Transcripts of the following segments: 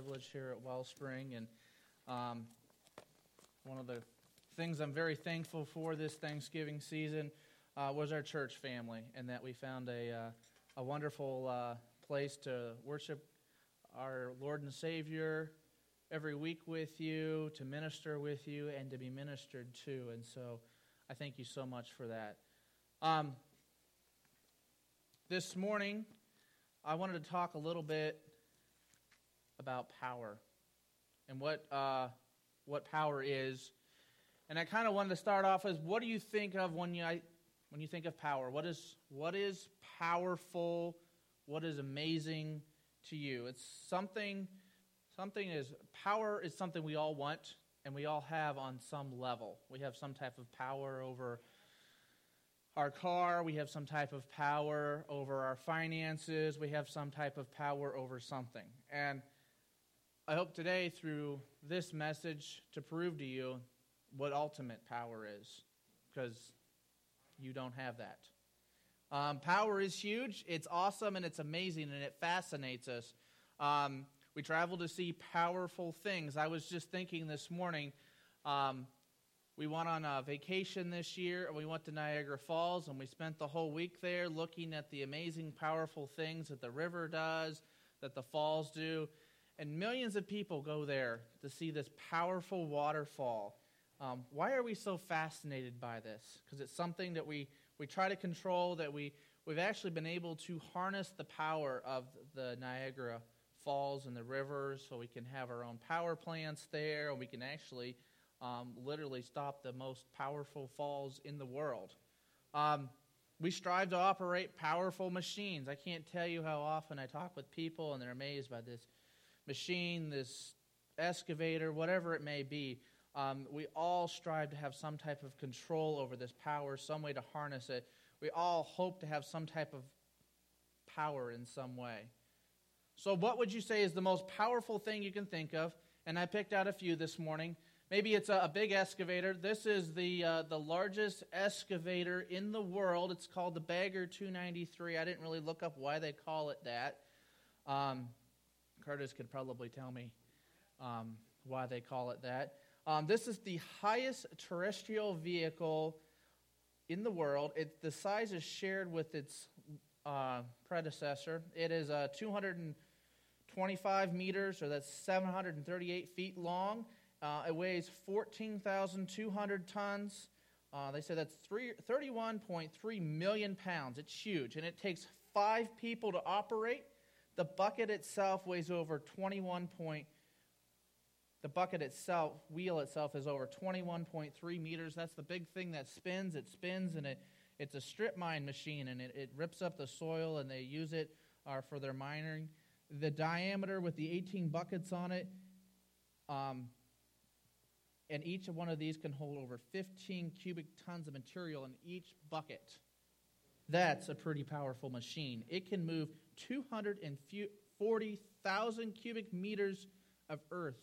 privilege here at Wellspring. And um, one of the things I'm very thankful for this Thanksgiving season uh, was our church family, and that we found a, uh, a wonderful uh, place to worship our Lord and Savior every week with you, to minister with you, and to be ministered to. And so I thank you so much for that. Um, this morning, I wanted to talk a little bit about power and what, uh, what power is. And I kind of wanted to start off as what do you think of when you, when you think of power? What is, what is powerful? What is amazing to you? It's something, something is, power is something we all want and we all have on some level. We have some type of power over our car, we have some type of power over our finances, we have some type of power over something. And I hope today, through this message, to prove to you what ultimate power is, because you don't have that. Um, power is huge, it's awesome, and it's amazing, and it fascinates us. Um, we travel to see powerful things. I was just thinking this morning. Um, we went on a vacation this year and we went to Niagara Falls and we spent the whole week there looking at the amazing, powerful things that the river does, that the falls do. And millions of people go there to see this powerful waterfall. Um, why are we so fascinated by this? Because it's something that we, we try to control, that we, we've actually been able to harness the power of the Niagara Falls and the rivers so we can have our own power plants there and we can actually um, literally stop the most powerful falls in the world. Um, we strive to operate powerful machines. I can't tell you how often I talk with people and they're amazed by this machine, this excavator, whatever it may be. Um, we all strive to have some type of control over this power, some way to harness it. We all hope to have some type of power in some way. So, what would you say is the most powerful thing you can think of? And I picked out a few this morning. Maybe it's a, a big excavator. This is the, uh, the largest excavator in the world. It's called the Bagger 293. I didn't really look up why they call it that. Um, Curtis could probably tell me um, why they call it that. Um, this is the highest terrestrial vehicle in the world. It, the size is shared with its uh, predecessor. It is uh, 225 meters, or that's 738 feet long. Uh, it weighs 14,200 tons. Uh, they say that's 31.3 million pounds. It's huge, and it takes five people to operate. The bucket itself weighs over 21. Point, the bucket itself, wheel itself, is over 21.3 meters. That's the big thing that spins. It spins, and it, it's a strip mine machine, and it, it rips up the soil, and they use it uh, for their mining. The diameter with the 18 buckets on it. Um, and each one of these can hold over 15 cubic tons of material in each bucket. That's a pretty powerful machine. It can move 240,000 cubic meters of earth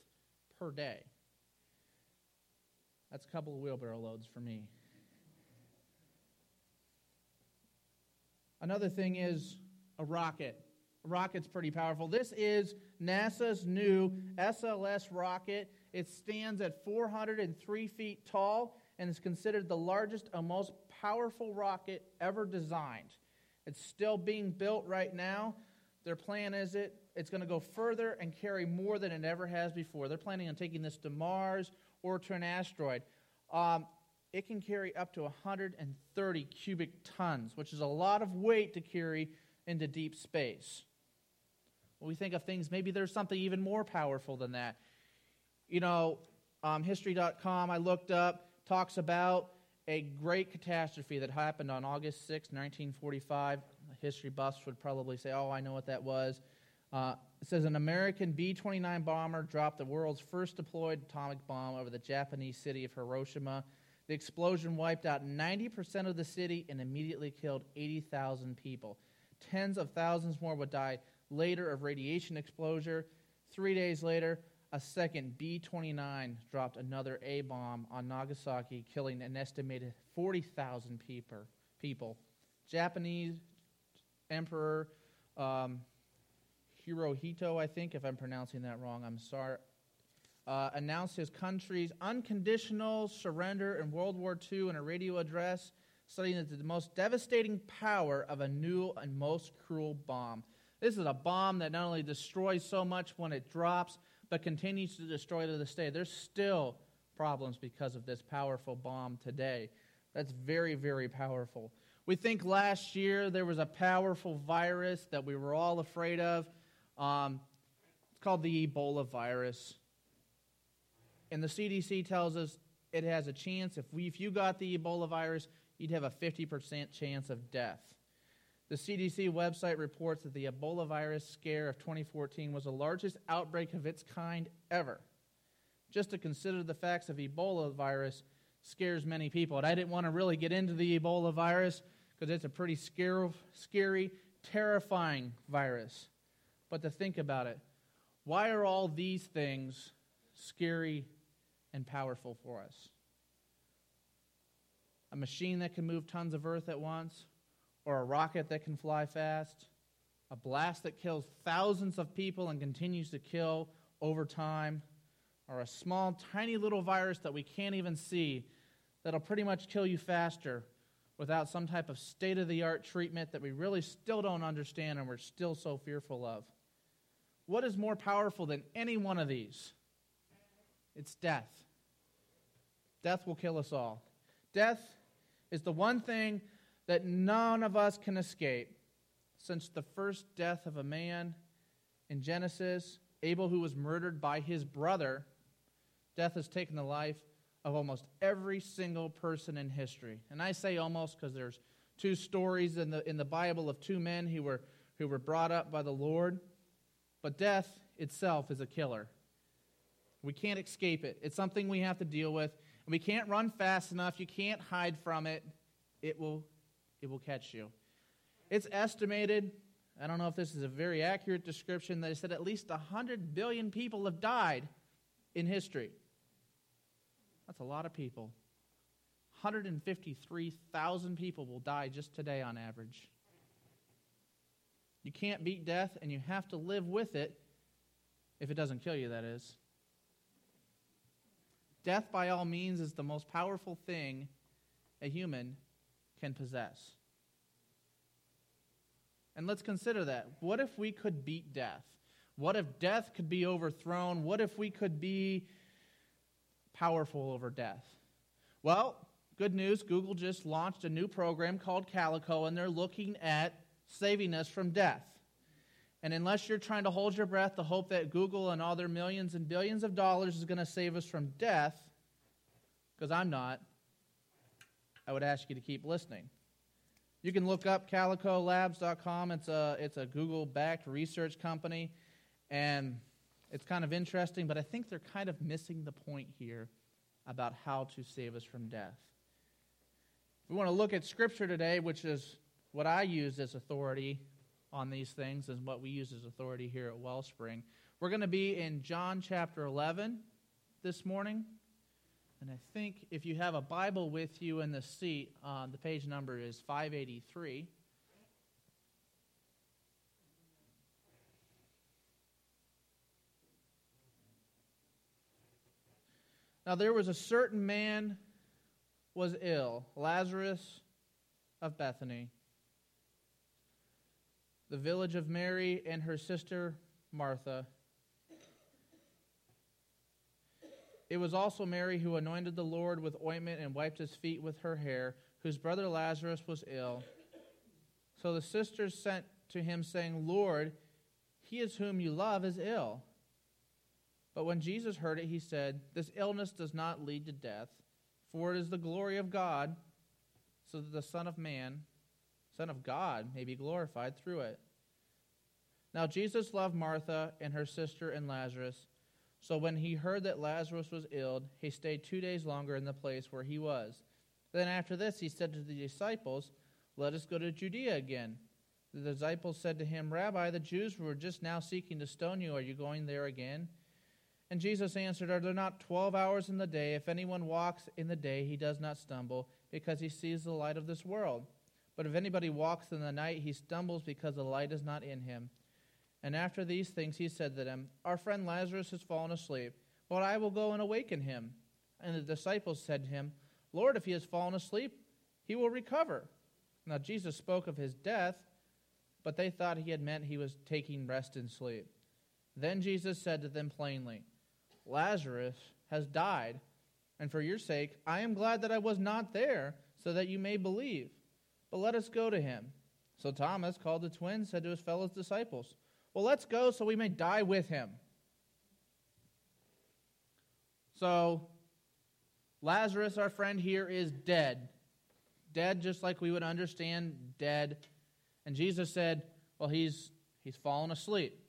per day. That's a couple of wheelbarrow loads for me. Another thing is a rocket. A rocket's pretty powerful. This is NASA's new SLS rocket. It stands at 403 feet tall and is considered the largest and most powerful rocket ever designed. It's still being built right now. Their plan is it it's going to go further and carry more than it ever has before. They're planning on taking this to Mars or to an asteroid. Um, it can carry up to 130 cubic tons, which is a lot of weight to carry into deep space. When we think of things, maybe there's something even more powerful than that you know, um, history.com, I looked up, talks about a great catastrophe that happened on August 6, 1945. History buffs would probably say, oh, I know what that was. Uh, it says an American B 29 bomber dropped the world's first deployed atomic bomb over the Japanese city of Hiroshima. The explosion wiped out 90% of the city and immediately killed 80,000 people. Tens of thousands more would die later of radiation exposure. Three days later, a second B 29 dropped another A bomb on Nagasaki, killing an estimated 40,000 people. Japanese Emperor um, Hirohito, I think, if I'm pronouncing that wrong, I'm sorry, uh, announced his country's unconditional surrender in World War II in a radio address, stating that the most devastating power of a new and most cruel bomb. This is a bomb that not only destroys so much when it drops, but continues to destroy to this day. There's still problems because of this powerful bomb today. That's very, very powerful. We think last year there was a powerful virus that we were all afraid of. Um, it's called the Ebola virus. And the CDC tells us it has a chance, if, we, if you got the Ebola virus, you'd have a 50% chance of death. The CDC website reports that the Ebola virus scare of 2014 was the largest outbreak of its kind ever. Just to consider the facts of Ebola virus scares many people. And I didn't want to really get into the Ebola virus because it's a pretty scary, scary, terrifying virus. But to think about it, why are all these things scary and powerful for us? A machine that can move tons of earth at once, or a rocket that can fly fast, a blast that kills thousands of people and continues to kill over time, or a small, tiny little virus that we can't even see that'll pretty much kill you faster without some type of state of the art treatment that we really still don't understand and we're still so fearful of. What is more powerful than any one of these? It's death. Death will kill us all. Death is the one thing that none of us can escape. Since the first death of a man in Genesis, Abel, who was murdered by his brother, death has taken the life of almost every single person in history. And I say almost because there's two stories in the, in the Bible of two men who were, who were brought up by the Lord. But death itself is a killer. We can't escape it. It's something we have to deal with. And we can't run fast enough. You can't hide from it. It will, it will catch you. It's estimated, I don't know if this is a very accurate description, that it said at least 100 billion people have died in history. That's a lot of people. 153,000 people will die just today on average. You can't beat death, and you have to live with it if it doesn't kill you, that is. Death, by all means, is the most powerful thing a human can possess. And let's consider that. What if we could beat death? What if death could be overthrown? What if we could be powerful over death? Well, good news Google just launched a new program called Calico, and they're looking at saving us from death. And unless you're trying to hold your breath to hope that Google and all their millions and billions of dollars is going to save us from death, because I'm not, I would ask you to keep listening. You can look up calicolabs.com. It's a, it's a Google backed research company. And it's kind of interesting, but I think they're kind of missing the point here about how to save us from death. We want to look at Scripture today, which is what I use as authority on these things, and what we use as authority here at Wellspring. We're going to be in John chapter 11 this morning. And I think if you have a Bible with you in the seat, uh, the page number is 583. Now there was a certain man was ill, Lazarus of Bethany, the village of Mary and her sister Martha. It was also Mary who anointed the Lord with ointment and wiped his feet with her hair, whose brother Lazarus was ill. So the sisters sent to him, saying, Lord, he is whom you love is ill. But when Jesus heard it, he said, This illness does not lead to death, for it is the glory of God, so that the Son of Man, Son of God, may be glorified through it. Now Jesus loved Martha and her sister and Lazarus. So when he heard that Lazarus was ill, he stayed two days longer in the place where he was. Then after this, he said to the disciples, Let us go to Judea again. The disciples said to him, Rabbi, the Jews were just now seeking to stone you. Are you going there again? And Jesus answered, Are there not twelve hours in the day? If anyone walks in the day, he does not stumble, because he sees the light of this world. But if anybody walks in the night, he stumbles because the light is not in him. And after these things he said to them, Our friend Lazarus has fallen asleep, but I will go and awaken him. And the disciples said to him, Lord, if he has fallen asleep, he will recover. Now Jesus spoke of his death, but they thought he had meant he was taking rest and sleep. Then Jesus said to them plainly, Lazarus has died, and for your sake I am glad that I was not there, so that you may believe. But let us go to him. So Thomas, called the twin, said to his fellow disciples, Well, let's go so we may die with him. So Lazarus, our friend here, is dead. Dead just like we would understand dead. And Jesus said, Well, he's, he's fallen asleep.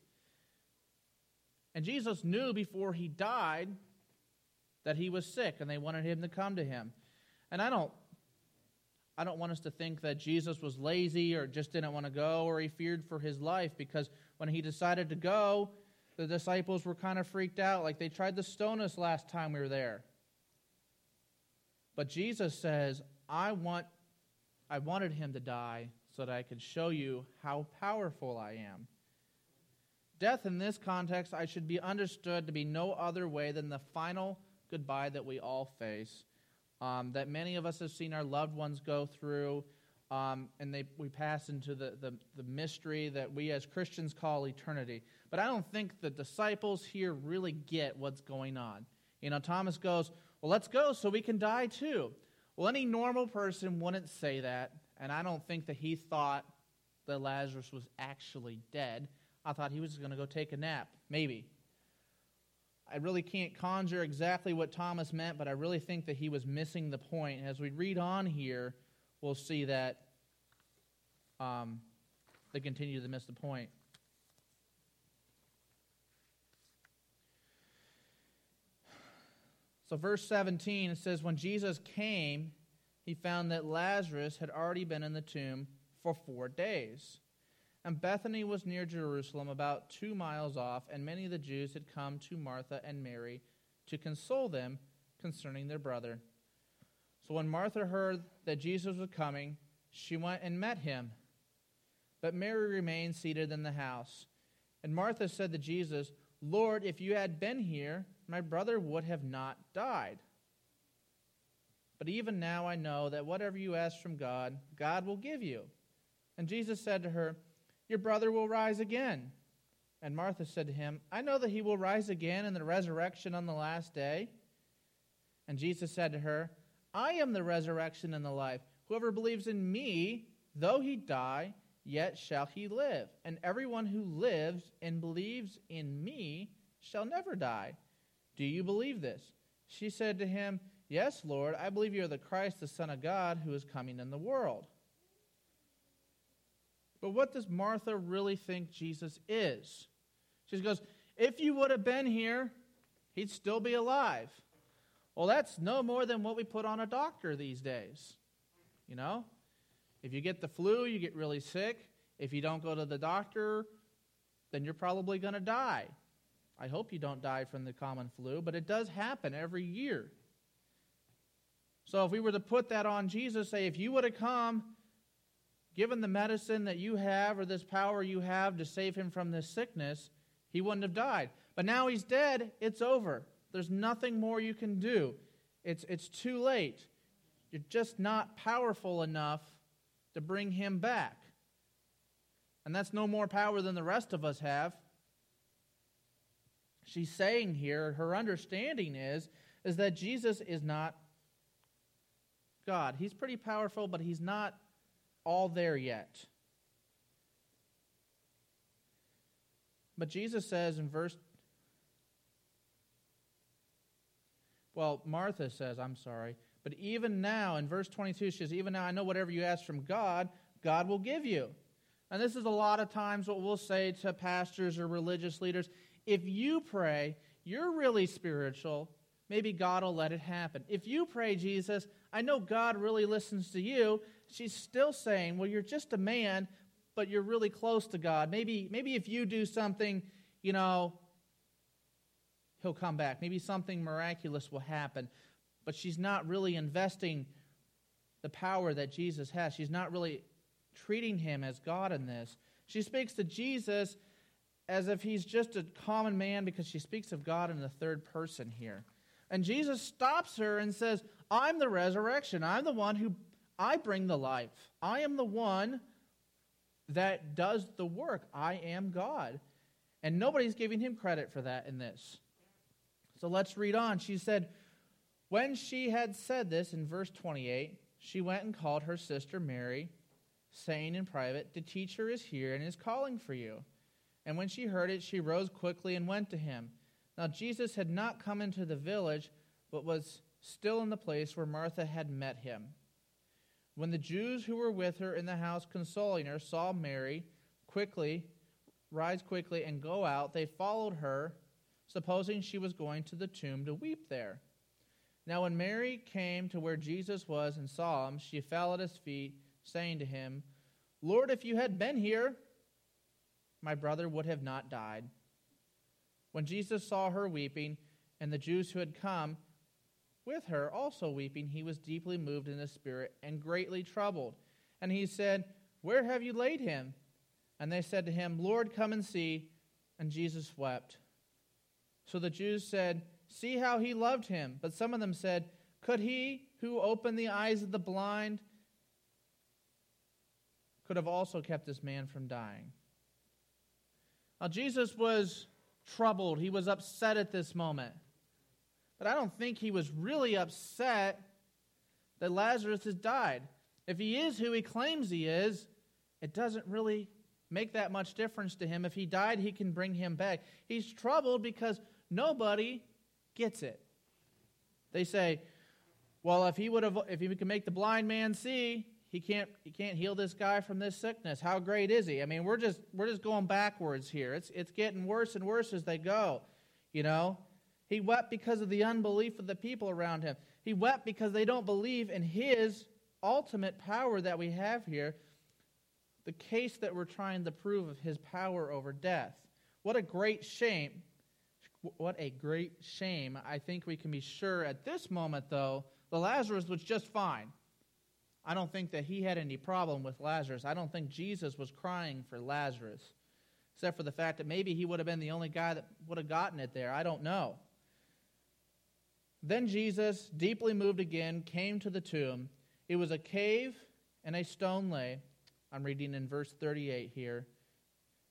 And Jesus knew before he died that he was sick and they wanted him to come to him. And I don't I don't want us to think that Jesus was lazy or just didn't want to go or he feared for his life because when he decided to go, the disciples were kind of freaked out like they tried to stone us last time we were there. But Jesus says, I want I wanted him to die so that I could show you how powerful I am. Death in this context I should be understood to be no other way than the final goodbye that we all face, um, that many of us have seen our loved ones go through, um, and they, we pass into the, the, the mystery that we as Christians call eternity. But I don't think the disciples here really get what's going on. You know, Thomas goes, well, let's go so we can die too. Well, any normal person wouldn't say that, and I don't think that he thought that Lazarus was actually dead. I thought he was going to go take a nap, maybe. I really can't conjure exactly what Thomas meant, but I really think that he was missing the point. As we read on here, we'll see that um, they continue to miss the point. So, verse 17, it says, When Jesus came, he found that Lazarus had already been in the tomb for four days. And Bethany was near Jerusalem, about two miles off, and many of the Jews had come to Martha and Mary to console them concerning their brother. So when Martha heard that Jesus was coming, she went and met him. But Mary remained seated in the house. And Martha said to Jesus, Lord, if you had been here, my brother would have not died. But even now I know that whatever you ask from God, God will give you. And Jesus said to her, Your brother will rise again. And Martha said to him, I know that he will rise again in the resurrection on the last day. And Jesus said to her, I am the resurrection and the life. Whoever believes in me, though he die, yet shall he live. And everyone who lives and believes in me shall never die. Do you believe this? She said to him, Yes, Lord, I believe you are the Christ, the Son of God, who is coming in the world. But what does Martha really think Jesus is? She goes, If you would have been here, he'd still be alive. Well, that's no more than what we put on a doctor these days. You know? If you get the flu, you get really sick. If you don't go to the doctor, then you're probably going to die. I hope you don't die from the common flu, but it does happen every year. So if we were to put that on Jesus, say, if you would have come, given the medicine that you have or this power you have to save him from this sickness, he wouldn't have died. But now he's dead, it's over. There's nothing more you can do. It's, it's too late. You're just not powerful enough to bring him back. And that's no more power than the rest of us have she's saying here, her understanding is, is that Jesus is not God. He's pretty powerful, but he's not all there yet. But Jesus says in verse Well, Martha says, I'm sorry. But even now, in verse 22, she says, Even now I know whatever you ask from God, God will give you. And this is a lot of times what we'll say to pastors or religious leaders if you pray, you're really spiritual, maybe God will let it happen. If you pray, Jesus, I know God really listens to you. She's still saying, well, you're just a man, but you're really close to God. Maybe, maybe if you do something, you know, he'll come back. Maybe something miraculous will happen. But she's not really investing the power that Jesus has. She's not really treating him as God in this. She speaks to Jesus as if he's just a common man because she speaks of God in the third person here. And Jesus stops her and says, I'm the resurrection. I'm the one who I bring the life. I am the one that does the work. I am God. And nobody's giving him credit for that in this. So let's read on. She said, When she had said this in verse 28, she went and called her sister Mary, saying in private, The teacher is here and is calling for you. And when she heard it, she rose quickly and went to him. Now Jesus had not come into the village, but was still in the place where Martha had met him. When the Jews who were with her in the house consoling her saw Mary quickly rise quickly and go out, they followed her, supposing she was going to the tomb to weep there. Now when Mary came to where Jesus was and saw him, she fell at his feet, saying to him, Lord, if you had been here, my brother would have not died. When Jesus saw her weeping, and the Jews who had come with her also weeping, he was deeply moved in the spirit and greatly troubled. And he said, Where have you laid him? And they said to him, Lord, come and see. And Jesus wept. So the Jews said, See how he loved him. But some of them said, Could he who opened the eyes of the blind could have also kept this man from dying? Now, Jesus was troubled. He was upset at this moment. But I don't think he was really upset that Lazarus has died. If he is who he claims he is, it doesn't really make that much difference to him. If he died, he can bring him back. He's troubled because nobody gets it. They say, well, if he would have if he could make the blind man see, he can't he can't heal this guy from this sickness. How great is he? I mean, we're just we're just going backwards here. It's it's getting worse and worse as they go. You know? He wept because of the unbelief of the people around him. He wept because they don't believe in his ultimate power that we have here, the case that we're trying to prove of his power over death. What a great shame. What a great shame. I think we can be sure at this moment, though, the Lazarus was just fine. I don't think that he had any problem with Lazarus. I don't think Jesus was crying for Lazarus, except for the fact that maybe he would have been the only guy that would have gotten it there. I don't know. Then Jesus, deeply moved again, came to the tomb. It was a cave, and a stone lay. I'm reading in verse 38 here.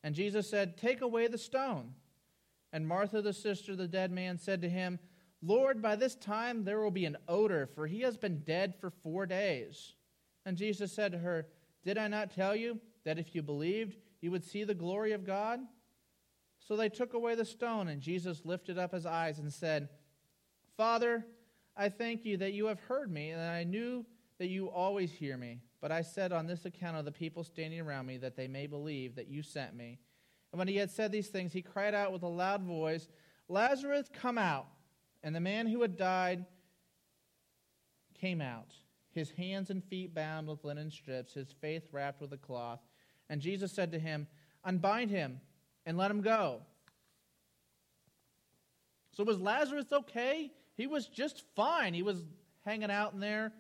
And Jesus said, Take away the stone. And Martha, the sister of the dead man, said to him, Lord, by this time there will be an odor, for he has been dead for four days. And Jesus said to her, Did I not tell you that if you believed, you would see the glory of God? So they took away the stone, and Jesus lifted up his eyes and said, Father, I thank you that you have heard me, and I knew that you always hear me. But I said on this account of the people standing around me, that they may believe that you sent me. And when he had said these things, he cried out with a loud voice, Lazarus, come out. And the man who had died came out, his hands and feet bound with linen strips, his face wrapped with a cloth. And Jesus said to him, Unbind him and let him go. So was Lazarus okay? He was just fine. He was hanging out in there.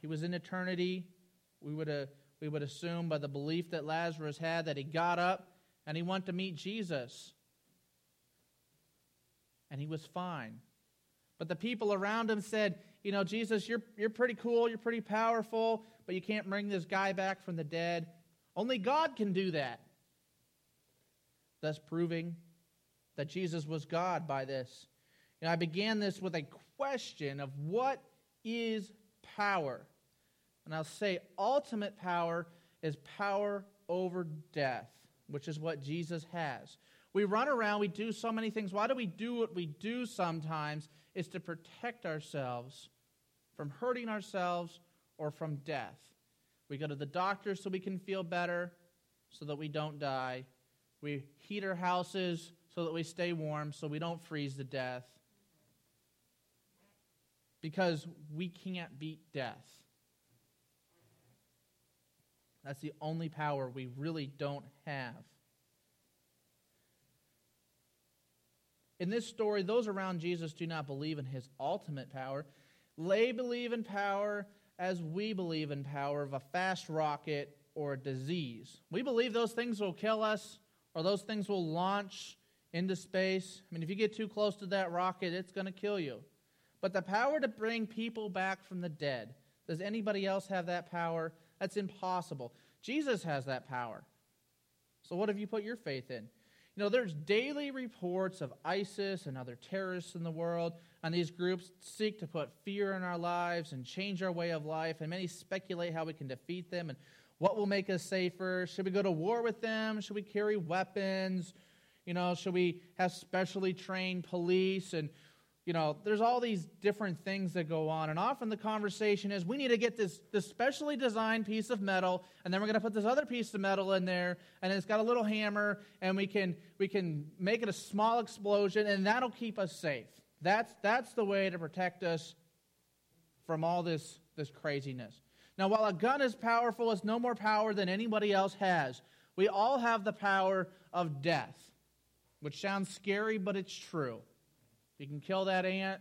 He was in eternity. We would, uh, we would assume by the belief that Lazarus had that he got up and he went to meet Jesus. And he was fine. But the people around him said, You know, Jesus, you're, you're pretty cool, you're pretty powerful, but you can't bring this guy back from the dead. Only God can do that. Thus proving that Jesus was God by this. And I began this with a question of what is power? And I'll say ultimate power is power over death, which is what Jesus has. We run around, we do so many things. Why do we do what we do sometimes? Is to protect ourselves from hurting ourselves or from death. We go to the doctor so we can feel better, so that we don't die. We heat our houses so that we stay warm, so we don't freeze to death because we can't beat death. That's the only power we really don't have. In this story, those around Jesus do not believe in his ultimate power. They believe in power as we believe in power of a fast rocket or a disease. We believe those things will kill us or those things will launch into space. I mean, if you get too close to that rocket, it's going to kill you. But the power to bring people back from the dead, does anybody else have that power? That's impossible. Jesus has that power. So, what have you put your faith in? You know, there's daily reports of ISIS and other terrorists in the world, and these groups seek to put fear in our lives and change our way of life, and many speculate how we can defeat them and what will make us safer. Should we go to war with them? Should we carry weapons? You know, should we have specially trained police? And, you know, there's all these different things that go on. And often the conversation is we need to get this, this specially designed piece of metal, and then we're going to put this other piece of metal in there, and it's got a little hammer, and we can, we can make it a small explosion, and that'll keep us safe. That's, that's the way to protect us from all this, this craziness. Now, while a gun is powerful, it's no more power than anybody else has. We all have the power of death which sounds scary, but it's true. You can kill that ant,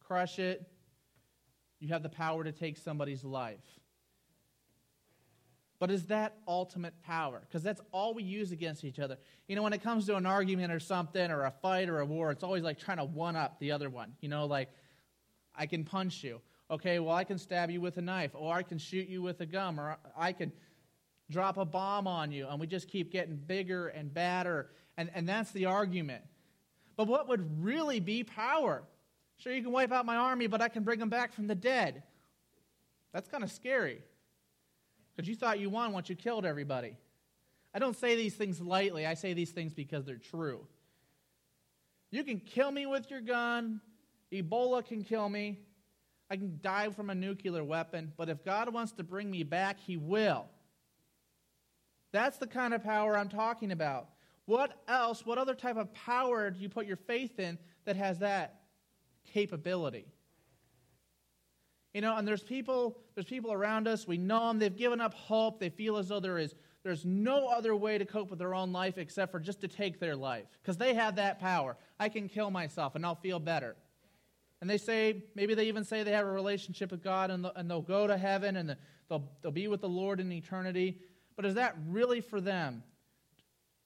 crush it, you have the power to take somebody's life. But is that ultimate power? Because that's all we use against each other. You know, when it comes to an argument or something, or a fight or a war, it's always like trying to one up the other one. You know, like, I can punch you. Okay, well, I can stab you with a knife, or I can shoot you with a gun, or I can drop a bomb on you. And we just keep getting bigger and badder and, and that's the argument. But what would really be power? Sure, you can wipe out my army, but I can bring them back from the dead. That's kind of scary. Because you thought you won once you killed everybody. I don't say these things lightly, I say these things because they're true. You can kill me with your gun, Ebola can kill me, I can die from a nuclear weapon, but if God wants to bring me back, He will. That's the kind of power I'm talking about. What else, what other type of power do you put your faith in that has that capability? You know, and there's people, there's people around us, we know them, they've given up hope, they feel as though there is there's no other way to cope with their own life except for just to take their life. Because they have that power. I can kill myself and I'll feel better. And they say, maybe they even say they have a relationship with God and, and they'll go to heaven and they'll, they'll be with the Lord in eternity. But is that really for them?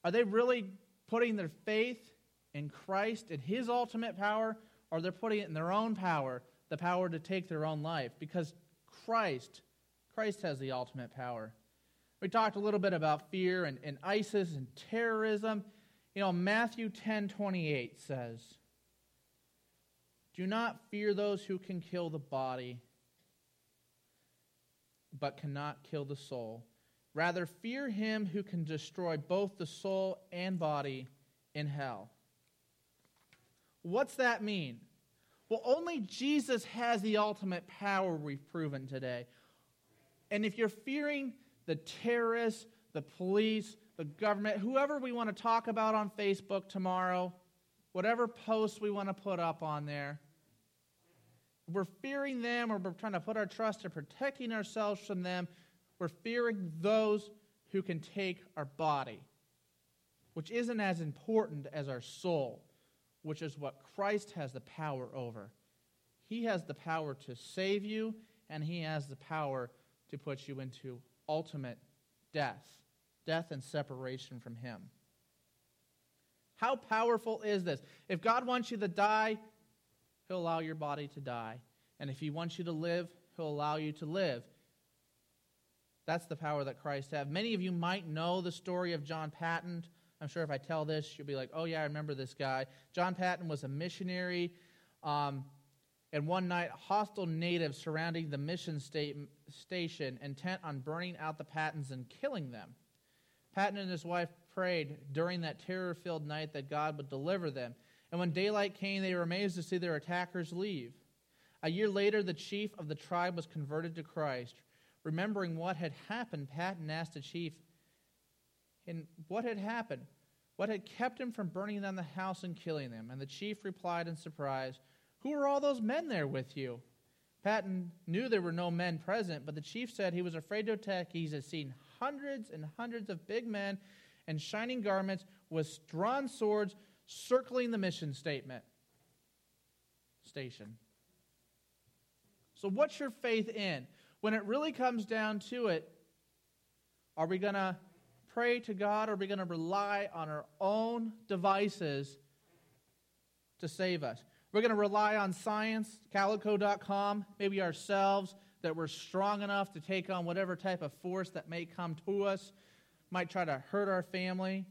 Are they really putting their faith in Christ and His ultimate power, or they're putting it in their own power, the power to take their own life? Because Christ, Christ has the ultimate power. We talked a little bit about fear and, and ISIS and terrorism. You know, Matthew 10 28 says, Do not fear those who can kill the body, but cannot kill the soul. Rather, fear him who can destroy both the soul and body in hell. What's that mean? Well, only Jesus has the ultimate power we've proven today. And if you're fearing the terrorists, the police, the government, whoever we want to talk about on Facebook tomorrow, whatever posts we want to put up on there, we're fearing them or we're trying to put our trust in protecting ourselves from them, we're fearing those who can take our body, which isn't as important as our soul, which is what Christ has the power over. He has the power to save you, and He has the power to put you into ultimate death death and separation from Him. How powerful is this? If God wants you to die, He'll allow your body to die. And if He wants you to live, He'll allow you to live. That's the power that Christ has. Many of you might know the story of John Paton. I'm sure if I tell this, you'll be like, oh, yeah, I remember this guy. John Paton was a missionary. Um, and one night, hostile natives surrounding the mission station, intent on burning out the Patons and killing them. Paton and his wife prayed during that terror filled night that God would deliver them. And when daylight came, they were amazed to see their attackers leave. A year later, the chief of the tribe was converted to Christ. Remembering what had happened, Paton asked the chief, and what had happened? What had kept him from burning down the house and killing them? And the chief replied in surprise, Who are all those men there with you? Paton knew there were no men present, but the chief said he was afraid to attack. He had seen hundreds and hundreds of big men in shining garments with drawn swords circling the mission statement station. So, what's your faith in? When it really comes down to it, are we going to pray to God or are we going to rely on our own devices to save us? We're going to rely on science, calico.com, maybe ourselves, that we're strong enough to take on whatever type of force that may come to us, might try to hurt our family.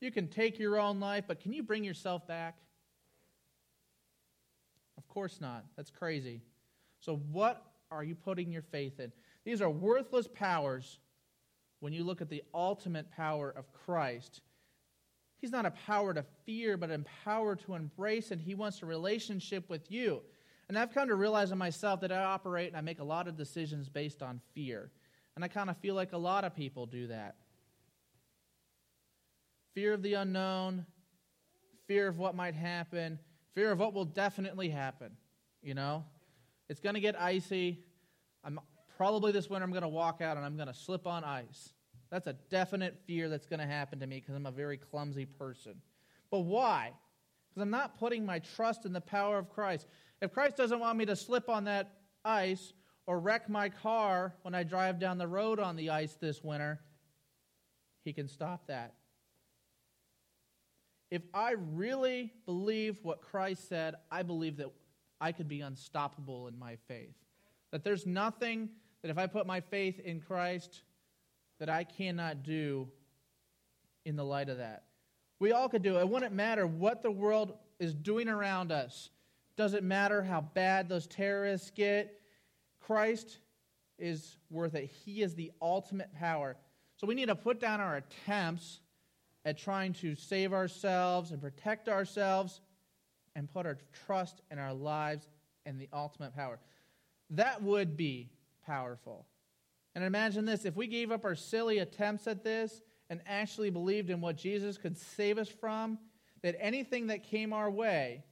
You can take your own life, but can you bring yourself back? Of course not. That's crazy. So, what are you putting your faith in? These are worthless powers when you look at the ultimate power of Christ. He's not a power to fear, but a power to embrace, and He wants a relationship with you. And I've come to realize in myself that I operate and I make a lot of decisions based on fear. And I kind of feel like a lot of people do that fear of the unknown, fear of what might happen, fear of what will definitely happen. You know, it's going to get icy. I'm probably this winter I'm going to walk out and I'm going to slip on ice. That's a definite fear that's going to happen to me because I'm a very clumsy person. But why? Because I'm not putting my trust in the power of Christ. If Christ doesn't want me to slip on that ice or wreck my car when I drive down the road on the ice this winter, he can stop that if I really believed what Christ said, I believe that I could be unstoppable in my faith. That there's nothing that if I put my faith in Christ that I cannot do in the light of that. We all could do it. It wouldn't matter what the world is doing around us. Doesn't matter how bad those terrorists get. Christ is worth it. He is the ultimate power. So we need to put down our attempts at trying to save ourselves and protect ourselves and put our trust in our lives in the ultimate power. That would be powerful. And imagine this if we gave up our silly attempts at this and actually believed in what Jesus could save us from, that anything that came our way,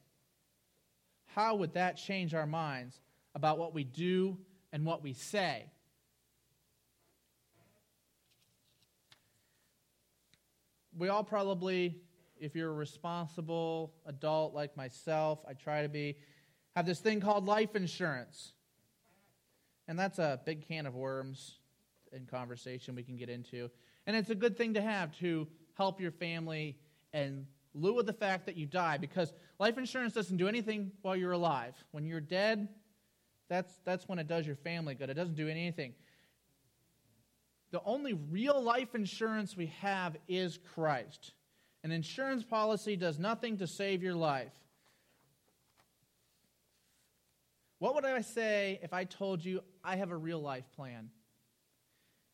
how would that change our minds about what we do and what we say? we all probably, if you're a responsible adult like myself, I try to be, have this thing called life insurance. And that's a big can of worms in conversation we can get into. And it's a good thing to have to help your family and lieu of the fact that you die because life insurance doesn't do anything while you're alive. When you're dead, that's, that's when it does your family good. It doesn't do anything the only real life insurance we have is Christ. An insurance policy does nothing to save your life. What would I say if I told you I have a real life plan?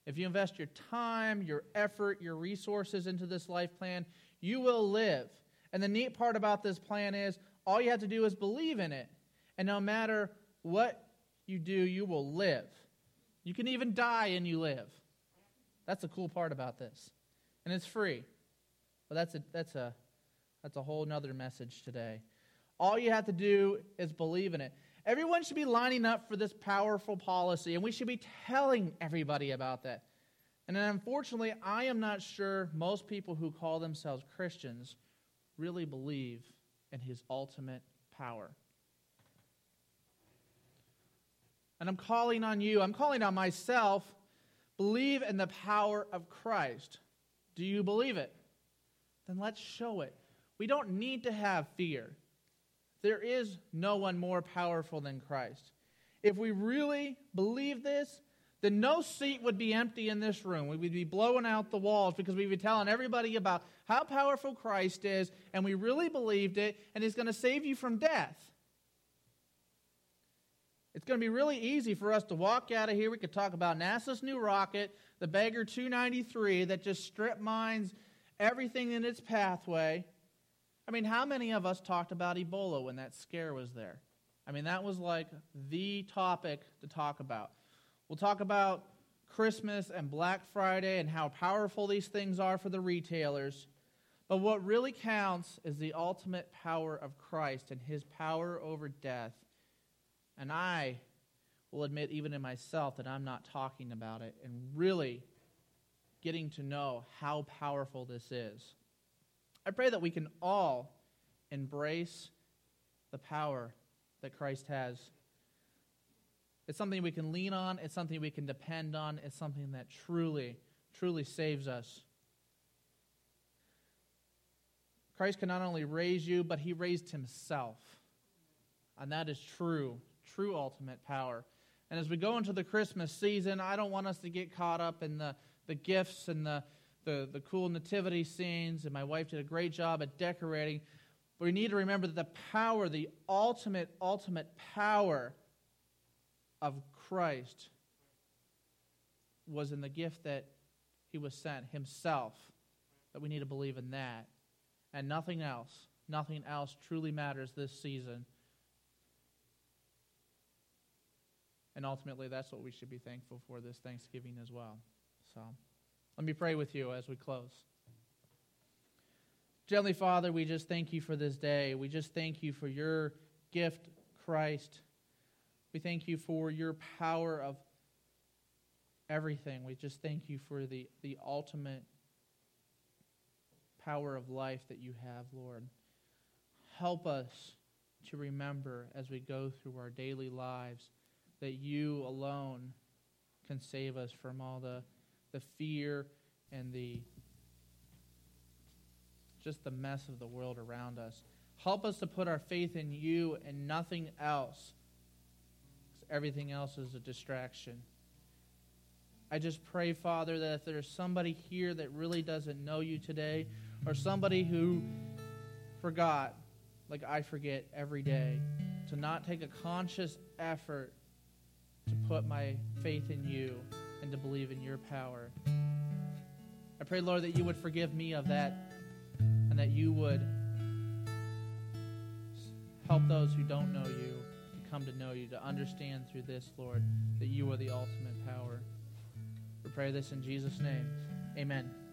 If you invest your time, your effort, your resources into this life plan, you will live. And the neat part about this plan is all you have to do is believe in it. And no matter what you do, you will live. You can even die and you live. That's the cool part about this. And it's free. But that's a, that's a, that's a whole nother message today. All you have to do is believe in it. Everyone should be lining up for this powerful policy, and we should be telling everybody about that. And unfortunately, I am not sure most people who call themselves Christians really believe in his ultimate power. And I'm calling on you, I'm calling on myself Believe in the power of Christ. Do you believe it? Then let's show it. We don't need to have fear. There is no one more powerful than Christ. If we really believe this, then no seat would be empty in this room. We would be blowing out the walls because we'd be telling everybody about how powerful Christ is, and we really believed it, and He's going to save you from death. It's going to be really easy for us to walk out of here. We could talk about NASA's new rocket, the Bagger 293, that just strip mines everything in its pathway. I mean, how many of us talked about Ebola when that scare was there? I mean, that was like the topic to talk about. We'll talk about Christmas and Black Friday and how powerful these things are for the retailers. But what really counts is the ultimate power of Christ and his power over death and I will admit, even in myself, that I'm not talking about it and really getting to know how powerful this is. I pray that we can all embrace the power that Christ has. It's something we can lean on, it's something we can depend on, it's something that truly, truly saves us. Christ can not only raise you, but he raised himself. And that is true, true ultimate power. And as we go into the Christmas season, I don't want us to get caught up in the, the gifts and the, the, the cool nativity scenes. And my wife did a great job at decorating. But we need to remember that the power, the ultimate, ultimate power of Christ was in the gift that he was sent himself. That we need to believe in that. And nothing else, nothing else truly matters this season And ultimately, that's what we should be thankful for this Thanksgiving as well. So let me pray with you as we close. Gently, Father, we just thank you for this day. We just thank you for your gift, Christ. We thank you for your power of everything. We just thank you for the, the ultimate power of life that you have, Lord. Help us to remember as we go through our daily lives that you alone can save us from all the, the fear and the just the mess of the world around us. Help us to put our faith in you and nothing else. Everything else is a distraction. I just pray, Father, that if there's somebody here that really doesn't know you today, or somebody who forgot, like I forget every day, to not take a conscious effort to put my faith in you and to believe in your power. I pray, Lord, that you would forgive me of that and that you would help those who don't know you to come to know you, to understand through this, Lord, that you are the ultimate power. We pray this in Jesus' name. Amen.